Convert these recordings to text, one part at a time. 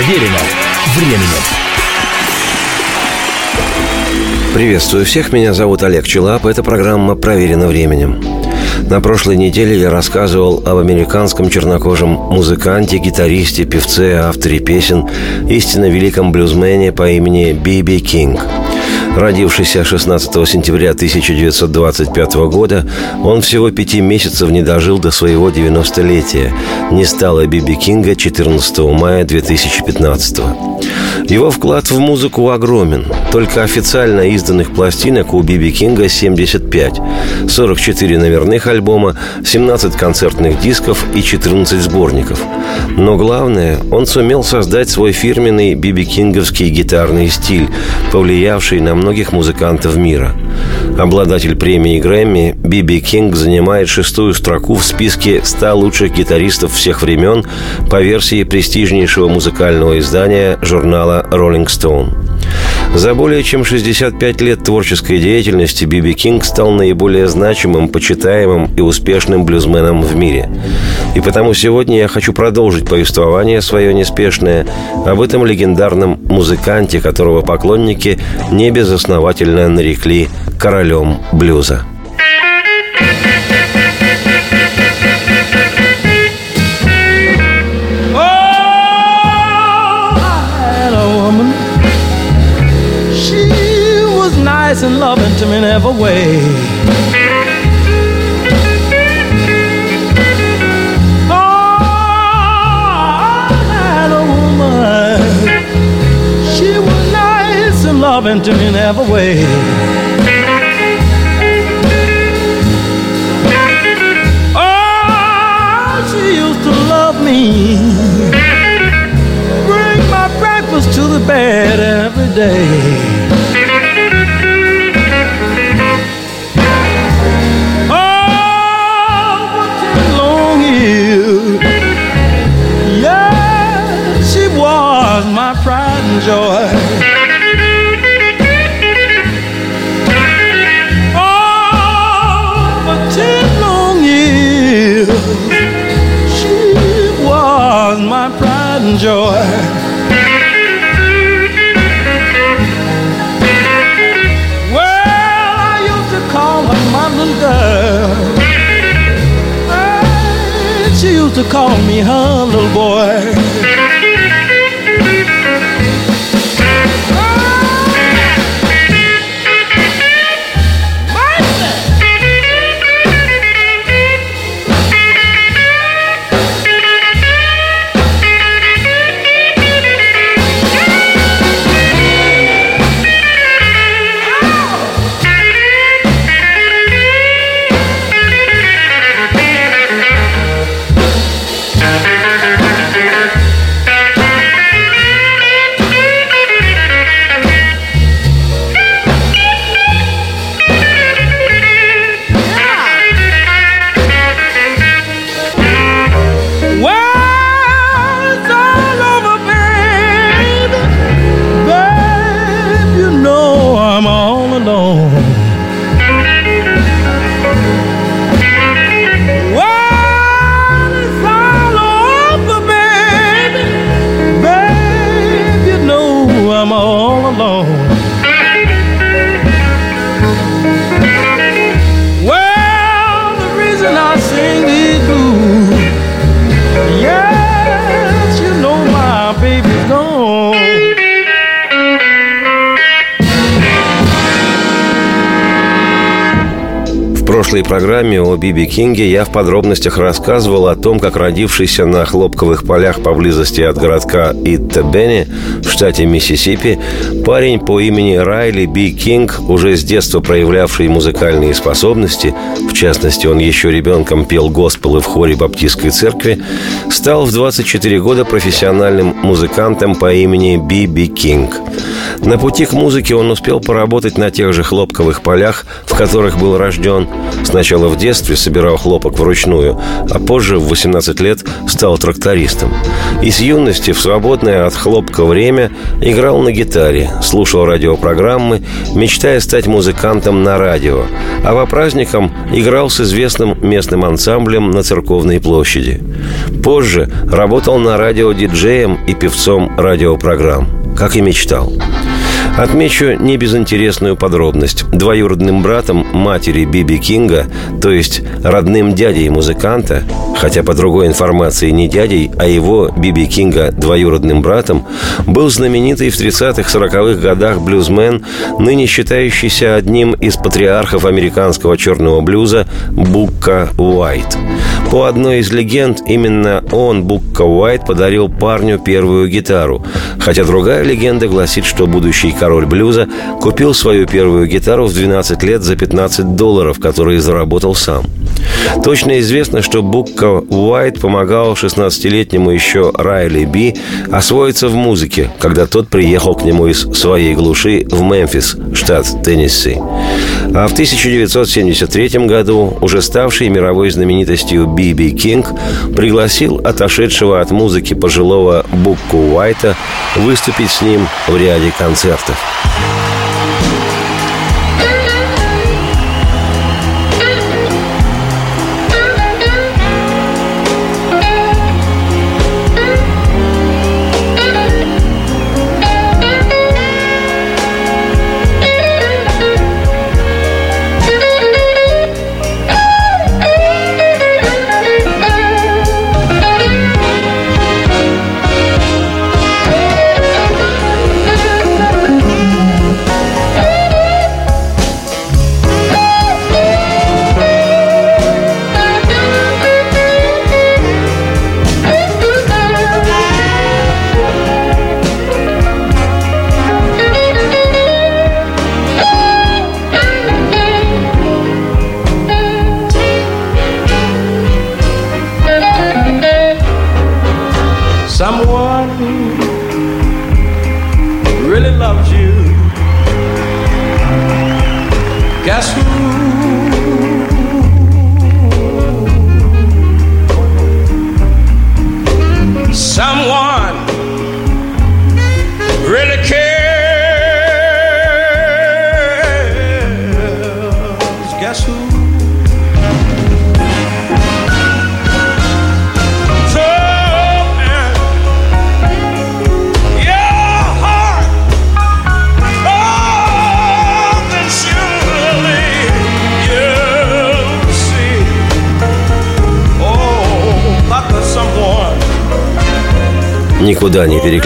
Проверено временем. Приветствую всех, меня зовут Олег Челап, это программа «Проверено временем». На прошлой неделе я рассказывал об американском чернокожем музыканте, гитаристе, певце, авторе песен, истинно великом блюзмене по имени Биби Кинг – Родившийся 16 сентября 1925 года, он всего пяти месяцев не дожил до своего 90-летия. Не стало Биби Кинга 14 мая 2015 Его вклад в музыку огромен. Только официально изданных пластинок у Биби Кинга 75. 44 номерных альбома, 17 концертных дисков и 14 сборников. Но главное, он сумел создать свой фирменный Биби Кинговский гитарный стиль, повлиявший на многих музыкантов мира. Обладатель премии Грэмми Биби Кинг занимает шестую строку в списке 100 лучших гитаристов всех времен по версии престижнейшего музыкального издания журнала Rolling Stone. За более чем 65 лет творческой деятельности Биби Кинг стал наиболее значимым, почитаемым и успешным блюзменом в мире. И потому сегодня я хочу продолжить повествование свое неспешное об этом легендарном музыканте, которого поклонники не безосновательно нарекли королем блюза. and loving to me in every way. Oh, she was nice and loving to me in every way. bed every day. Joy. Oh, for ten long years, she was my pride and joy. Well, I used to call her my little girl. And she used to call me her little boy. Прошлой программе о Би Би Кинге я в подробностях рассказывал о том, как родившийся на хлопковых полях поблизости от городка Итта-Бена в штате Миссисипи парень по имени Райли Би Кинг, уже с детства проявлявший музыкальные способности, в частности, он еще ребенком пел госпелы в хоре Баптистской церкви, стал в 24 года профессиональным музыкантом по имени Би Би Кинг. На пути к музыке он успел поработать на тех же хлопковых полях, в которых был рожден, Сначала в детстве собирал хлопок вручную, а позже, в 18 лет, стал трактористом. И с юности в свободное от хлопка время играл на гитаре, слушал радиопрограммы, мечтая стать музыкантом на радио, а по праздникам играл с известным местным ансамблем на церковной площади. Позже работал на радио диджеем и певцом радиопрограмм, как и мечтал. Отмечу не безинтересную подробность. Двоюродным братом матери Биби Кинга, то есть родным дядей музыканта, хотя по другой информации не дядей, а его, Биби Кинга, двоюродным братом, был знаменитый в 30-40-х годах блюзмен, ныне считающийся одним из патриархов американского черного блюза Букка Уайт. По одной из легенд, именно он, Букка Уайт, подарил парню первую гитару, хотя другая легенда гласит, что будущий король блюза купил свою первую гитару в 12 лет за 15 долларов, которые заработал сам. Точно известно, что Букка Уайт помогал 16-летнему еще Райли Би освоиться в музыке, когда тот приехал к нему из своей глуши в Мемфис, штат Теннесси. А в 1973 году уже ставший мировой знаменитостью Биби Кинг пригласил отошедшего от музыки пожилого Букку Уайта выступить с ним в ряде концертов.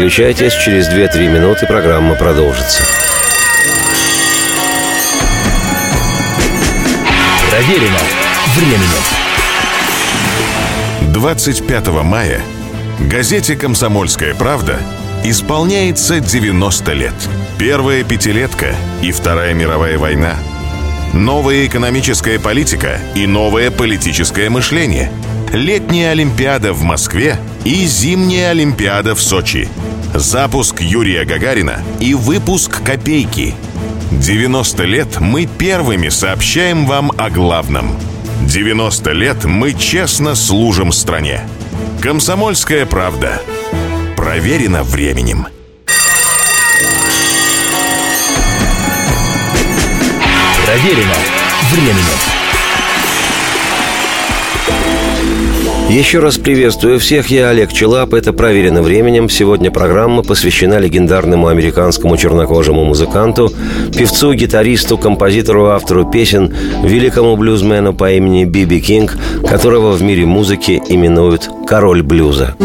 Переключайтесь, через 2-3 минуты программа продолжится. Проверено временем. 25 мая газете «Комсомольская правда» исполняется 90 лет. Первая пятилетка и Вторая мировая война. Новая экономическая политика и новое политическое мышление. Летняя Олимпиада в Москве – и зимняя Олимпиада в Сочи. Запуск Юрия Гагарина и выпуск «Копейки». 90 лет мы первыми сообщаем вам о главном. 90 лет мы честно служим стране. Комсомольская правда. Проверено временем. Проверено временем. Еще раз приветствую всех, я Олег Челап, это «Проверено временем». Сегодня программа посвящена легендарному американскому чернокожему музыканту, певцу, гитаристу, композитору, автору песен, великому блюзмену по имени Биби Кинг, которого в мире музыки именуют «Король блюза».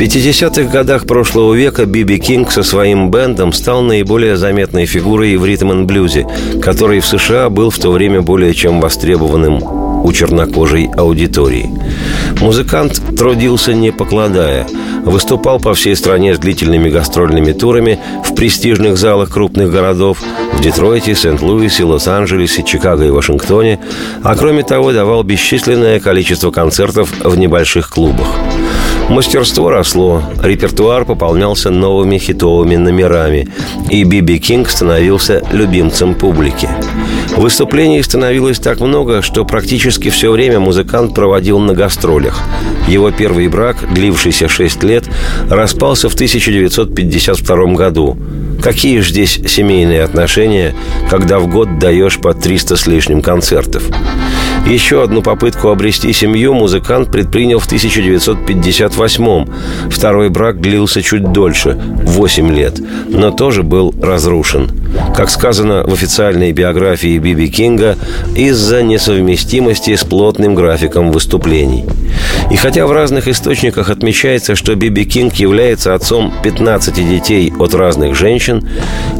50-х годах прошлого века Биби Кинг со своим бендом стал наиболее заметной фигурой в ритм-н-блюзе, который в США был в то время более чем востребованным у чернокожей аудитории. Музыкант трудился не покладая, выступал по всей стране с длительными гастрольными турами в престижных залах крупных городов в Детройте, Сент-Луисе, Лос-Анджелесе, Чикаго и Вашингтоне, а кроме того давал бесчисленное количество концертов в небольших клубах – Мастерство росло, репертуар пополнялся новыми хитовыми номерами, и Биби Кинг становился любимцем публики. Выступлений становилось так много, что практически все время музыкант проводил на гастролях. Его первый брак, длившийся 6 лет, распался в 1952 году. Какие же здесь семейные отношения, когда в год даешь по 300 с лишним концертов? Еще одну попытку обрести семью музыкант предпринял в 1958 Второй брак длился чуть дольше – 8 лет, но тоже был разрушен. Как сказано в официальной биографии Биби Кинга, из-за несовместимости с плотным графиком выступлений. И хотя в разных источниках отмечается, что Биби Кинг является отцом 15 детей от разных женщин,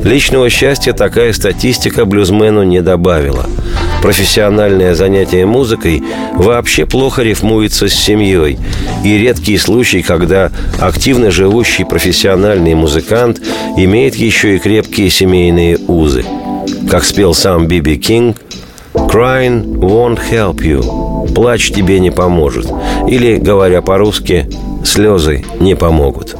личного счастья такая статистика блюзмену не добавила – профессиональное занятие музыкой вообще плохо рифмуется с семьей. И редкий случай, когда активно живущий профессиональный музыкант имеет еще и крепкие семейные узы. Как спел сам Биби Кинг, «Crying won't help you» – «Плач тебе не поможет». Или, говоря по-русски, «Слезы не помогут».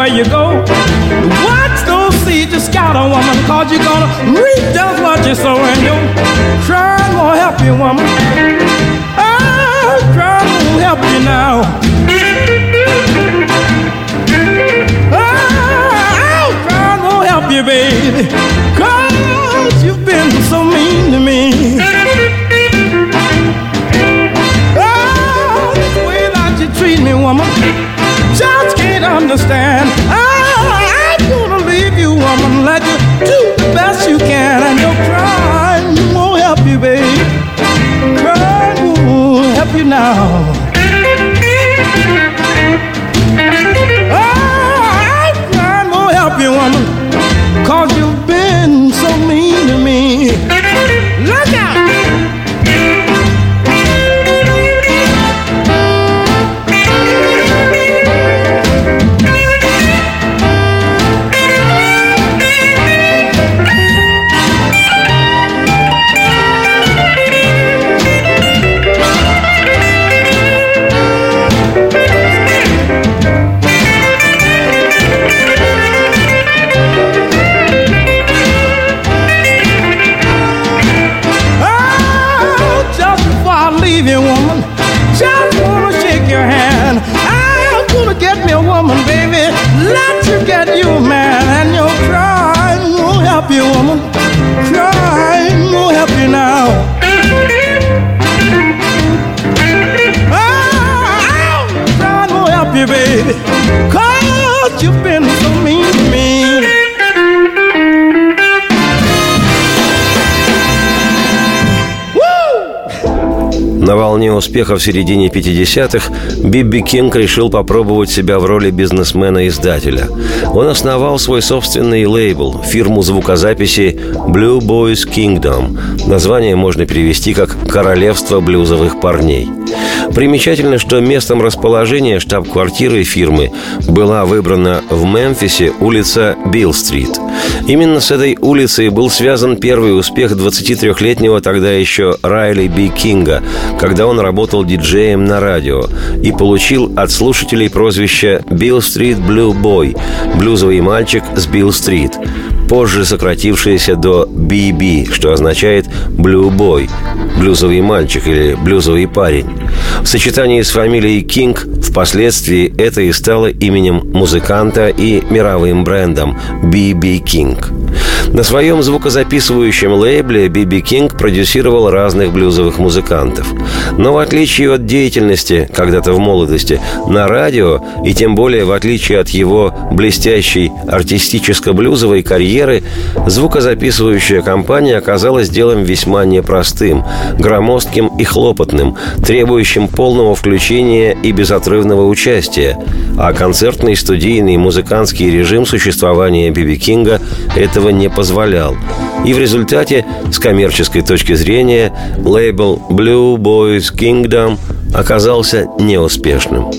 Where you go. Watch those seeds you a woman, cause you're gonna reap just what you sow, and your crying won't help you, woman. Ah, oh, crying won't help you now. Ah, oh, crying won't help you, baby, understand. Успеха в середине 50-х Бибби Кинг решил попробовать себя в роли бизнесмена-издателя. Он основал свой собственный лейбл, фирму звукозаписи Blue Boys Kingdom. Название можно перевести как «Королевство блюзовых парней». Примечательно, что местом расположения штаб-квартиры фирмы была выбрана в Мемфисе улица Билл-стрит. Именно с этой улицей был связан первый успех 23-летнего тогда еще Райли Би Кинга, когда он работал диджеем на радио и получил от слушателей прозвище «Beale Street Blues Boy» – «блюзовый мальчик с Бил-стрит», позже сократившееся до BB, что означает «Blues Boy» – «блюзовый мальчик» или «блюзовый парень». В сочетании с фамилией Кинг впоследствии это и стало именем музыканта и мировым брендом BB King. На своем звукозаписывающем лейбле Би Би Кинг продюсировал разных блюзовых музыкантов. Но в отличие от деятельности, когда-то в молодости, на радио, и тем более в отличие от его блестящей артистическо-блюзовой карьеры, звукозаписывающая компания оказалась делом весьма непростым, громоздким и хлопотным, требующим полного включения и безотрывного участия, а концертный, студийный, музыкантский режим существования Биби Кинга этого не позволял. И в результате, с коммерческой точки зрения, лейбл Blue Boys Kingdom оказался неуспешным.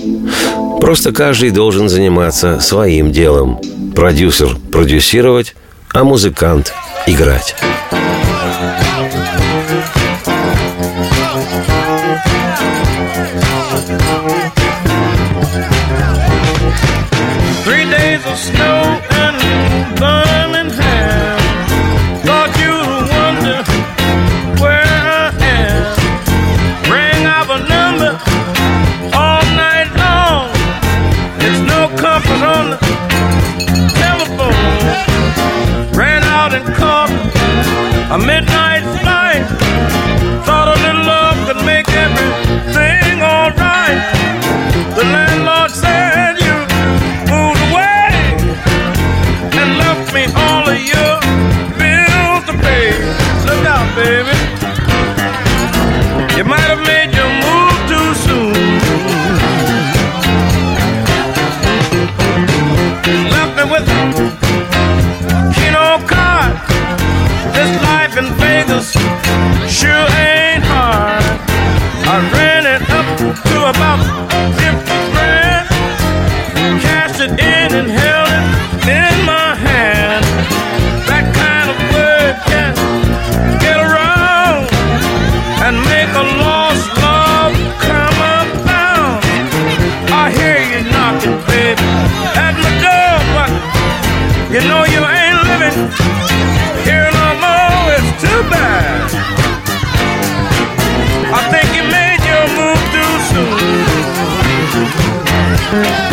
Просто каждый должен заниматься своим делом. Продюсер – продюсировать, а музыкант – играть. Days of snow Yeah.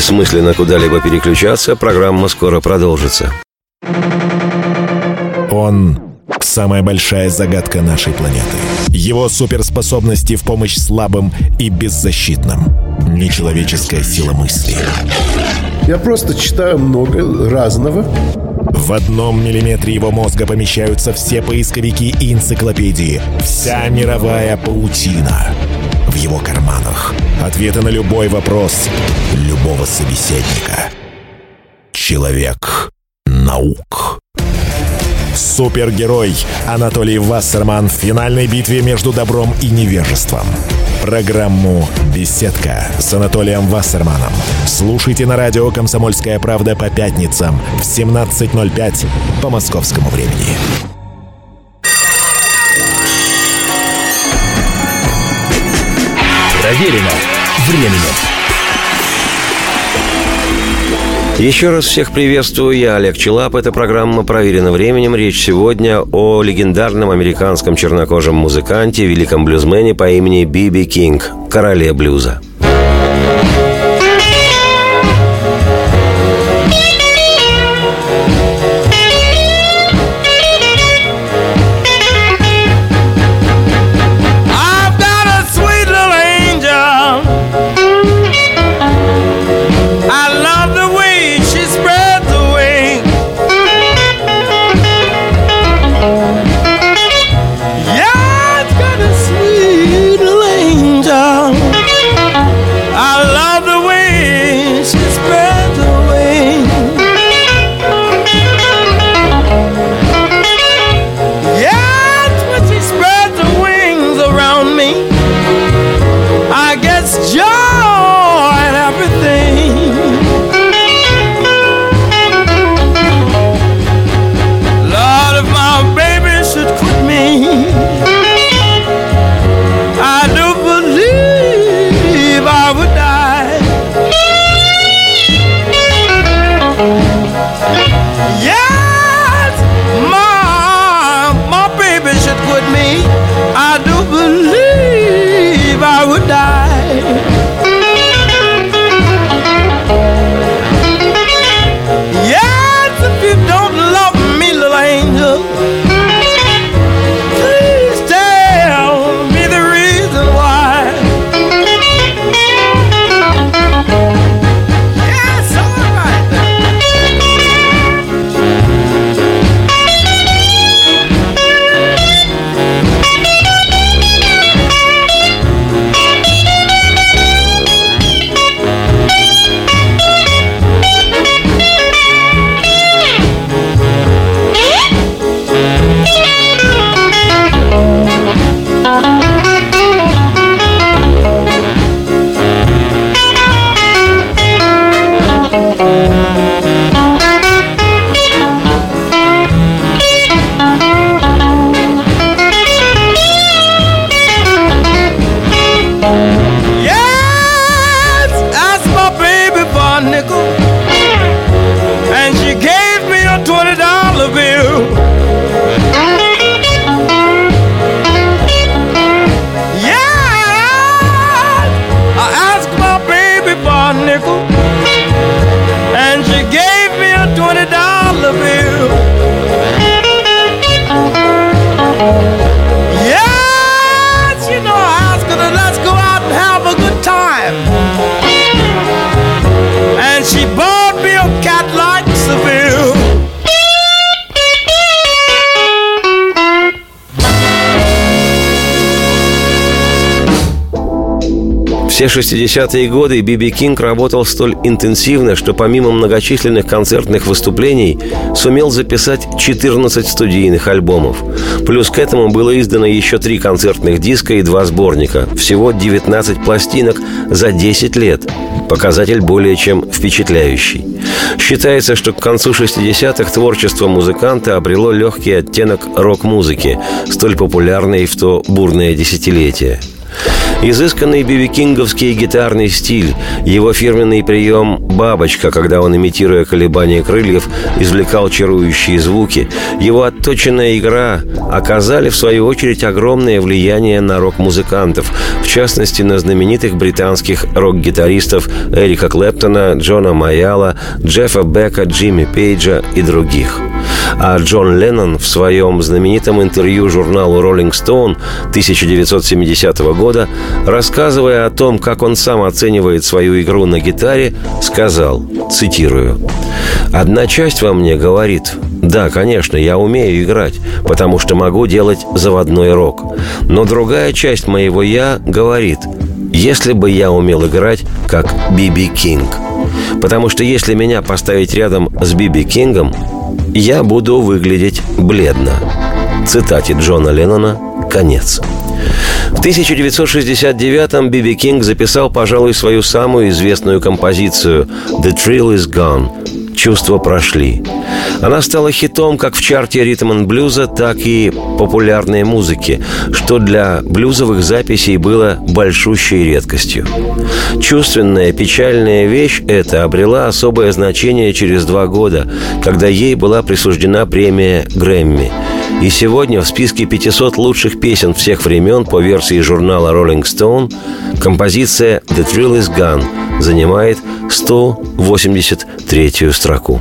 Бессмысленно куда-либо переключаться, программа скоро продолжится. Он — самая большая загадка нашей планеты. Его суперспособности в помощь слабым и беззащитным. Нечеловеческая сила мысли. Я просто читаю много разного. В одном миллиметре его мозга помещаются все поисковики и энциклопедии. Вся мировая паутина. В его карманах. Ответы на любой вопрос любого собеседника. Человек наук. Супергерой Анатолий Вассерман в финальной битве между добром и невежеством. Программу «Беседка» с Анатолием Вассерманом. Слушайте на радио «Комсомольская правда» по пятницам в 17.05 по московскому времени. Проверено временем. Еще раз всех приветствую, я Олег Челап. Эта программа «Проверена временем». Речь сегодня о легендарном американском чернокожем музыканте, великом блюзмене по имени Биби Кинг, короле блюза. Все 60-е годы Биби Кинг работал столь интенсивно, что помимо многочисленных концертных выступлений сумел записать 14 студийных альбомов. Плюс к этому было издано еще три концертных диска и два сборника. Всего 19 пластинок за 10 лет. Показатель более чем впечатляющий. Считается, что к концу 60-х творчество музыканта обрело легкий оттенок рок-музыки, столь популярной в то бурное десятилетие. Изысканный Биби Кинговский гитарный стиль, его фирменный прием «бабочка», когда он, имитируя колебания крыльев, извлекал чарующие звуки, его отточенная игра оказали, в свою очередь, огромное влияние на рок-музыкантов, в частности, на знаменитых британских рок-гитаристов Эрика Клэптона, Джона Майяла, Джеффа Бека, Джимми Пейджа и других. А Джон Леннон в своем знаменитом интервью журналу Rolling Stone 1970 года, рассказывая о том, как он сам оценивает свою игру на гитаре, сказал, цитирую, «Одна часть во мне говорит, да, конечно, я умею играть, потому что могу делать заводной рок. Но другая часть моего «я» говорит, если бы я умел играть как Биби Кинг. Потому что если меня поставить рядом с Биби Кингом, я буду выглядеть бледно. Цитате Джона Леннона «Конец». В 1969-м Биби Кинг записал, пожалуй, свою самую известную композицию «The Thrill is Gone» чувства прошли. Она стала хитом как в чарте ритм и блюза, так и популярной музыки, что для блюзовых записей было большущей редкостью. Чувственная, печальная вещь эта обрела особое значение через два года, когда ей была присуждена премия Грэмми. И сегодня в списке 500 лучших песен всех времен по версии журнала Rolling Stone композиция «The Thrill is Gone» занимает 183-ю строку.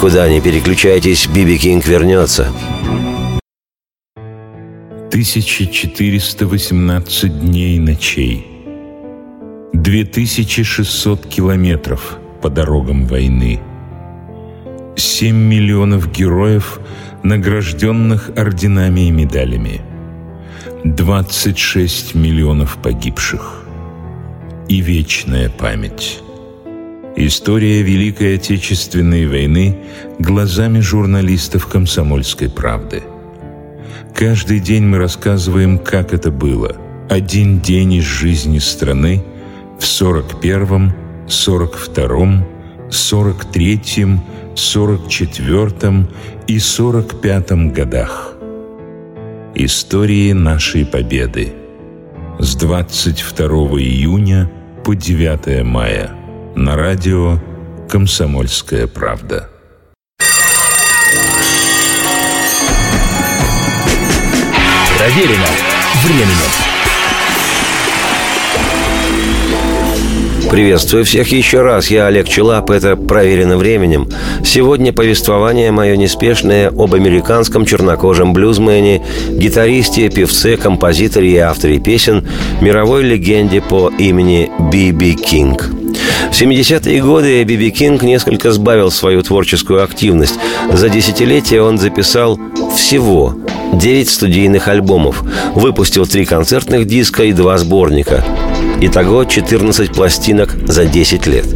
Никуда не переключайтесь, Биби Кинг вернется. 1418 дней и ночей. 2600 километров по дорогам войны. 7 миллионов героев, награжденных орденами и медалями. 26 миллионов погибших. И вечная память. История Великой Отечественной войны глазами журналистов «Комсомольской правды». Каждый день мы рассказываем, как это было. Один день из жизни страны в 41-м, 42-м, 43-м, 44-м и 45-м годах. Истории нашей победы. С 22 июня по 9 мая. На радио «Комсомольская правда». Проверено временем. Приветствую всех еще раз. Я Олег Челап. Это «Проверено временем». Сегодня повествование мое неспешное об американском чернокожем блюзмене, гитаристе, певце, композиторе и авторе песен, мировой легенде по имени Би Би Кинг. В 70-е годы Би Би Кинг несколько сбавил свою творческую активность. За десятилетие он записал всего 9 студийных альбомов, выпустил 3 концертных диска и 2 сборника. Итого 14 пластинок за 10 лет.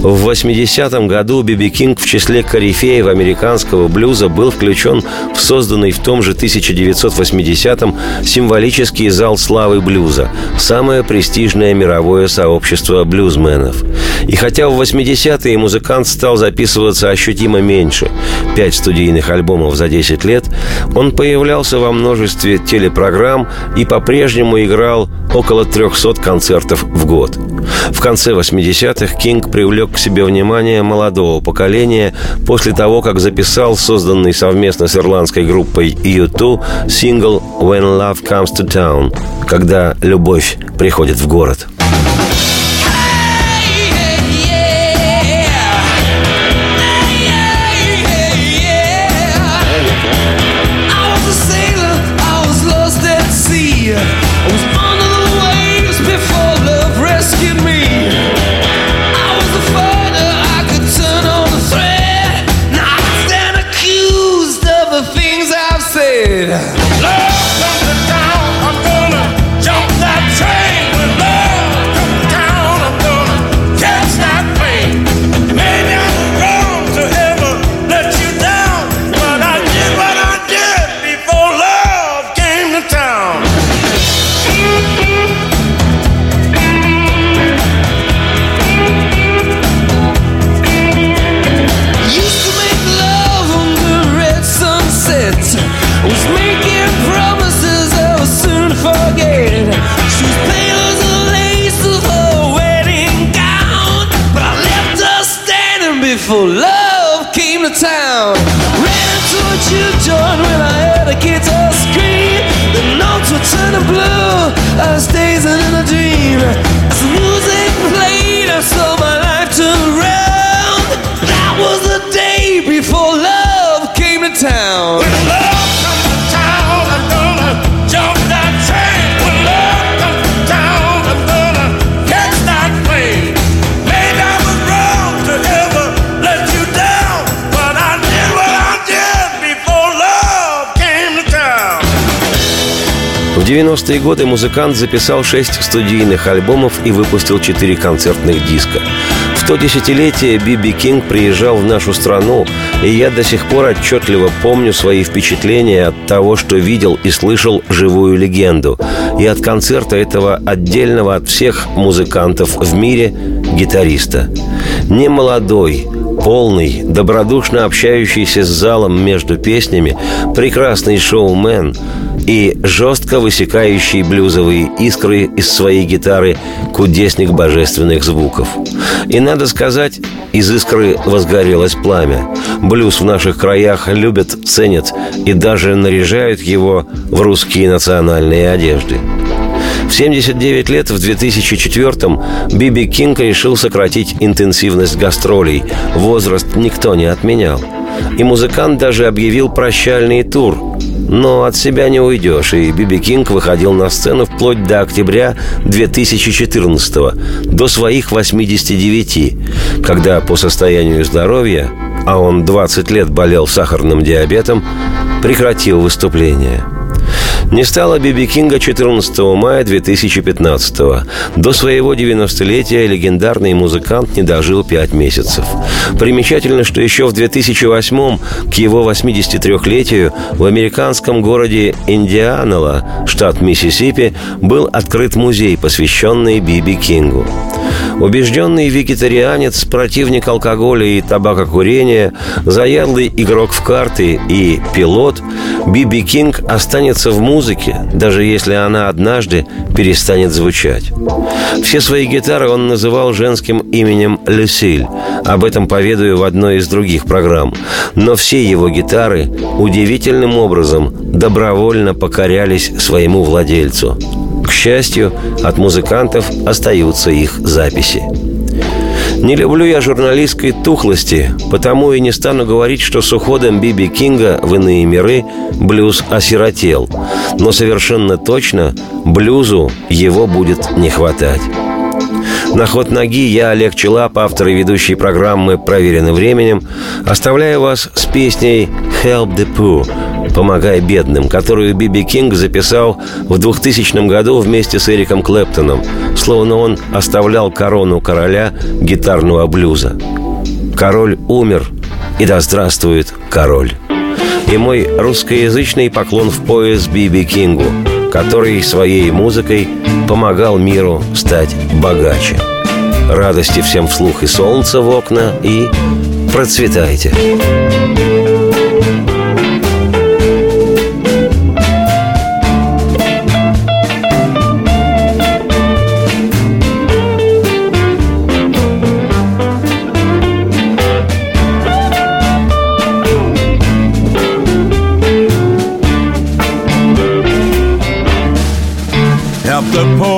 В 80-м году Би Би Кинг в числе корифеев американского блюза был включен в созданный в том же 1980-м символический зал славы блюза, самое престижное мировое сообщество блюзменов. И хотя в 80-е музыкант стал записываться ощутимо меньше, 5 студийных альбомов за 10 лет, он появлялся во множестве телепрограмм и по-прежнему играл около 300 концертов в год. В конце 80-х Кинг привлек к себе внимание молодого поколения после того, как записал созданный совместно с ирландской группой U2 сингл «When Love Comes to Town» – «Когда любовь приходит в город». 90-е годы музыкант записал 6 студийных альбомов и выпустил 4 концертных диска. В то десятилетие Биби Кинг приезжал в нашу страну, и я до сих пор отчетливо помню свои впечатления от того, что видел и слышал живую легенду, и от концерта этого отдельного от всех музыкантов в мире гитариста. Не молодой, полный, добродушно общающийся с залом между песнями, прекрасный шоумен и жестко высекающий блюзовые искры из своей гитары кудесник божественных звуков. И надо сказать, из искры возгорелось пламя. Блюз в наших краях любят, ценят и даже наряжают его в русские национальные одежды. В 79 лет, в 2004-м, Биби Кинг решил сократить интенсивность гастролей. Возраст никто не отменял. И музыкант даже объявил прощальный тур. Но от себя не уйдешь, и Биби Кинг выходил на сцену вплоть до октября 2014 до своих 89, когда по состоянию здоровья, а он 20 лет болел сахарным диабетом, прекратил выступление – не стало Биби Кинга 14 мая 2015 -го. До своего 90-летия легендарный музыкант не дожил 5 месяцев. Примечательно, что еще в 2008 к его 83-летию в американском городе Индианола, штат Миссисипи, был открыт музей, посвященный Биби Кингу. Убежденный вегетарианец, противник алкоголя и табакокурения, заядлый игрок в карты и пилот, Биби Кинг останется в музыке, даже если она однажды перестанет звучать. Все свои гитары он называл женским именем Люсиль. Об этом поведаю в одной из других программ. Но все его гитары удивительным образом добровольно покорялись своему владельцу. К счастью, от музыкантов остаются их записи. Не люблю я журналистской тухлости, потому и не стану говорить, что с уходом Биби Кинга в иные миры блюз осиротел. Но совершенно точно блюзу его будет не хватать. На ход ноги я, Олег Челап, автор и ведущий программы «Проверенным временем», оставляю вас с песней «Help the Poor» «Помогай бедным», которую Биби Кинг записал в 2000 году вместе с Эриком Клэптоном, словно он оставлял корону короля гитарного блюза. Король умер, и да здравствует король. И мой русскоязычный поклон в пояс Биби Кингу, который своей музыкой помогал миру стать богаче. Радости всем вслух и солнца в окна, и процветайте. The poor.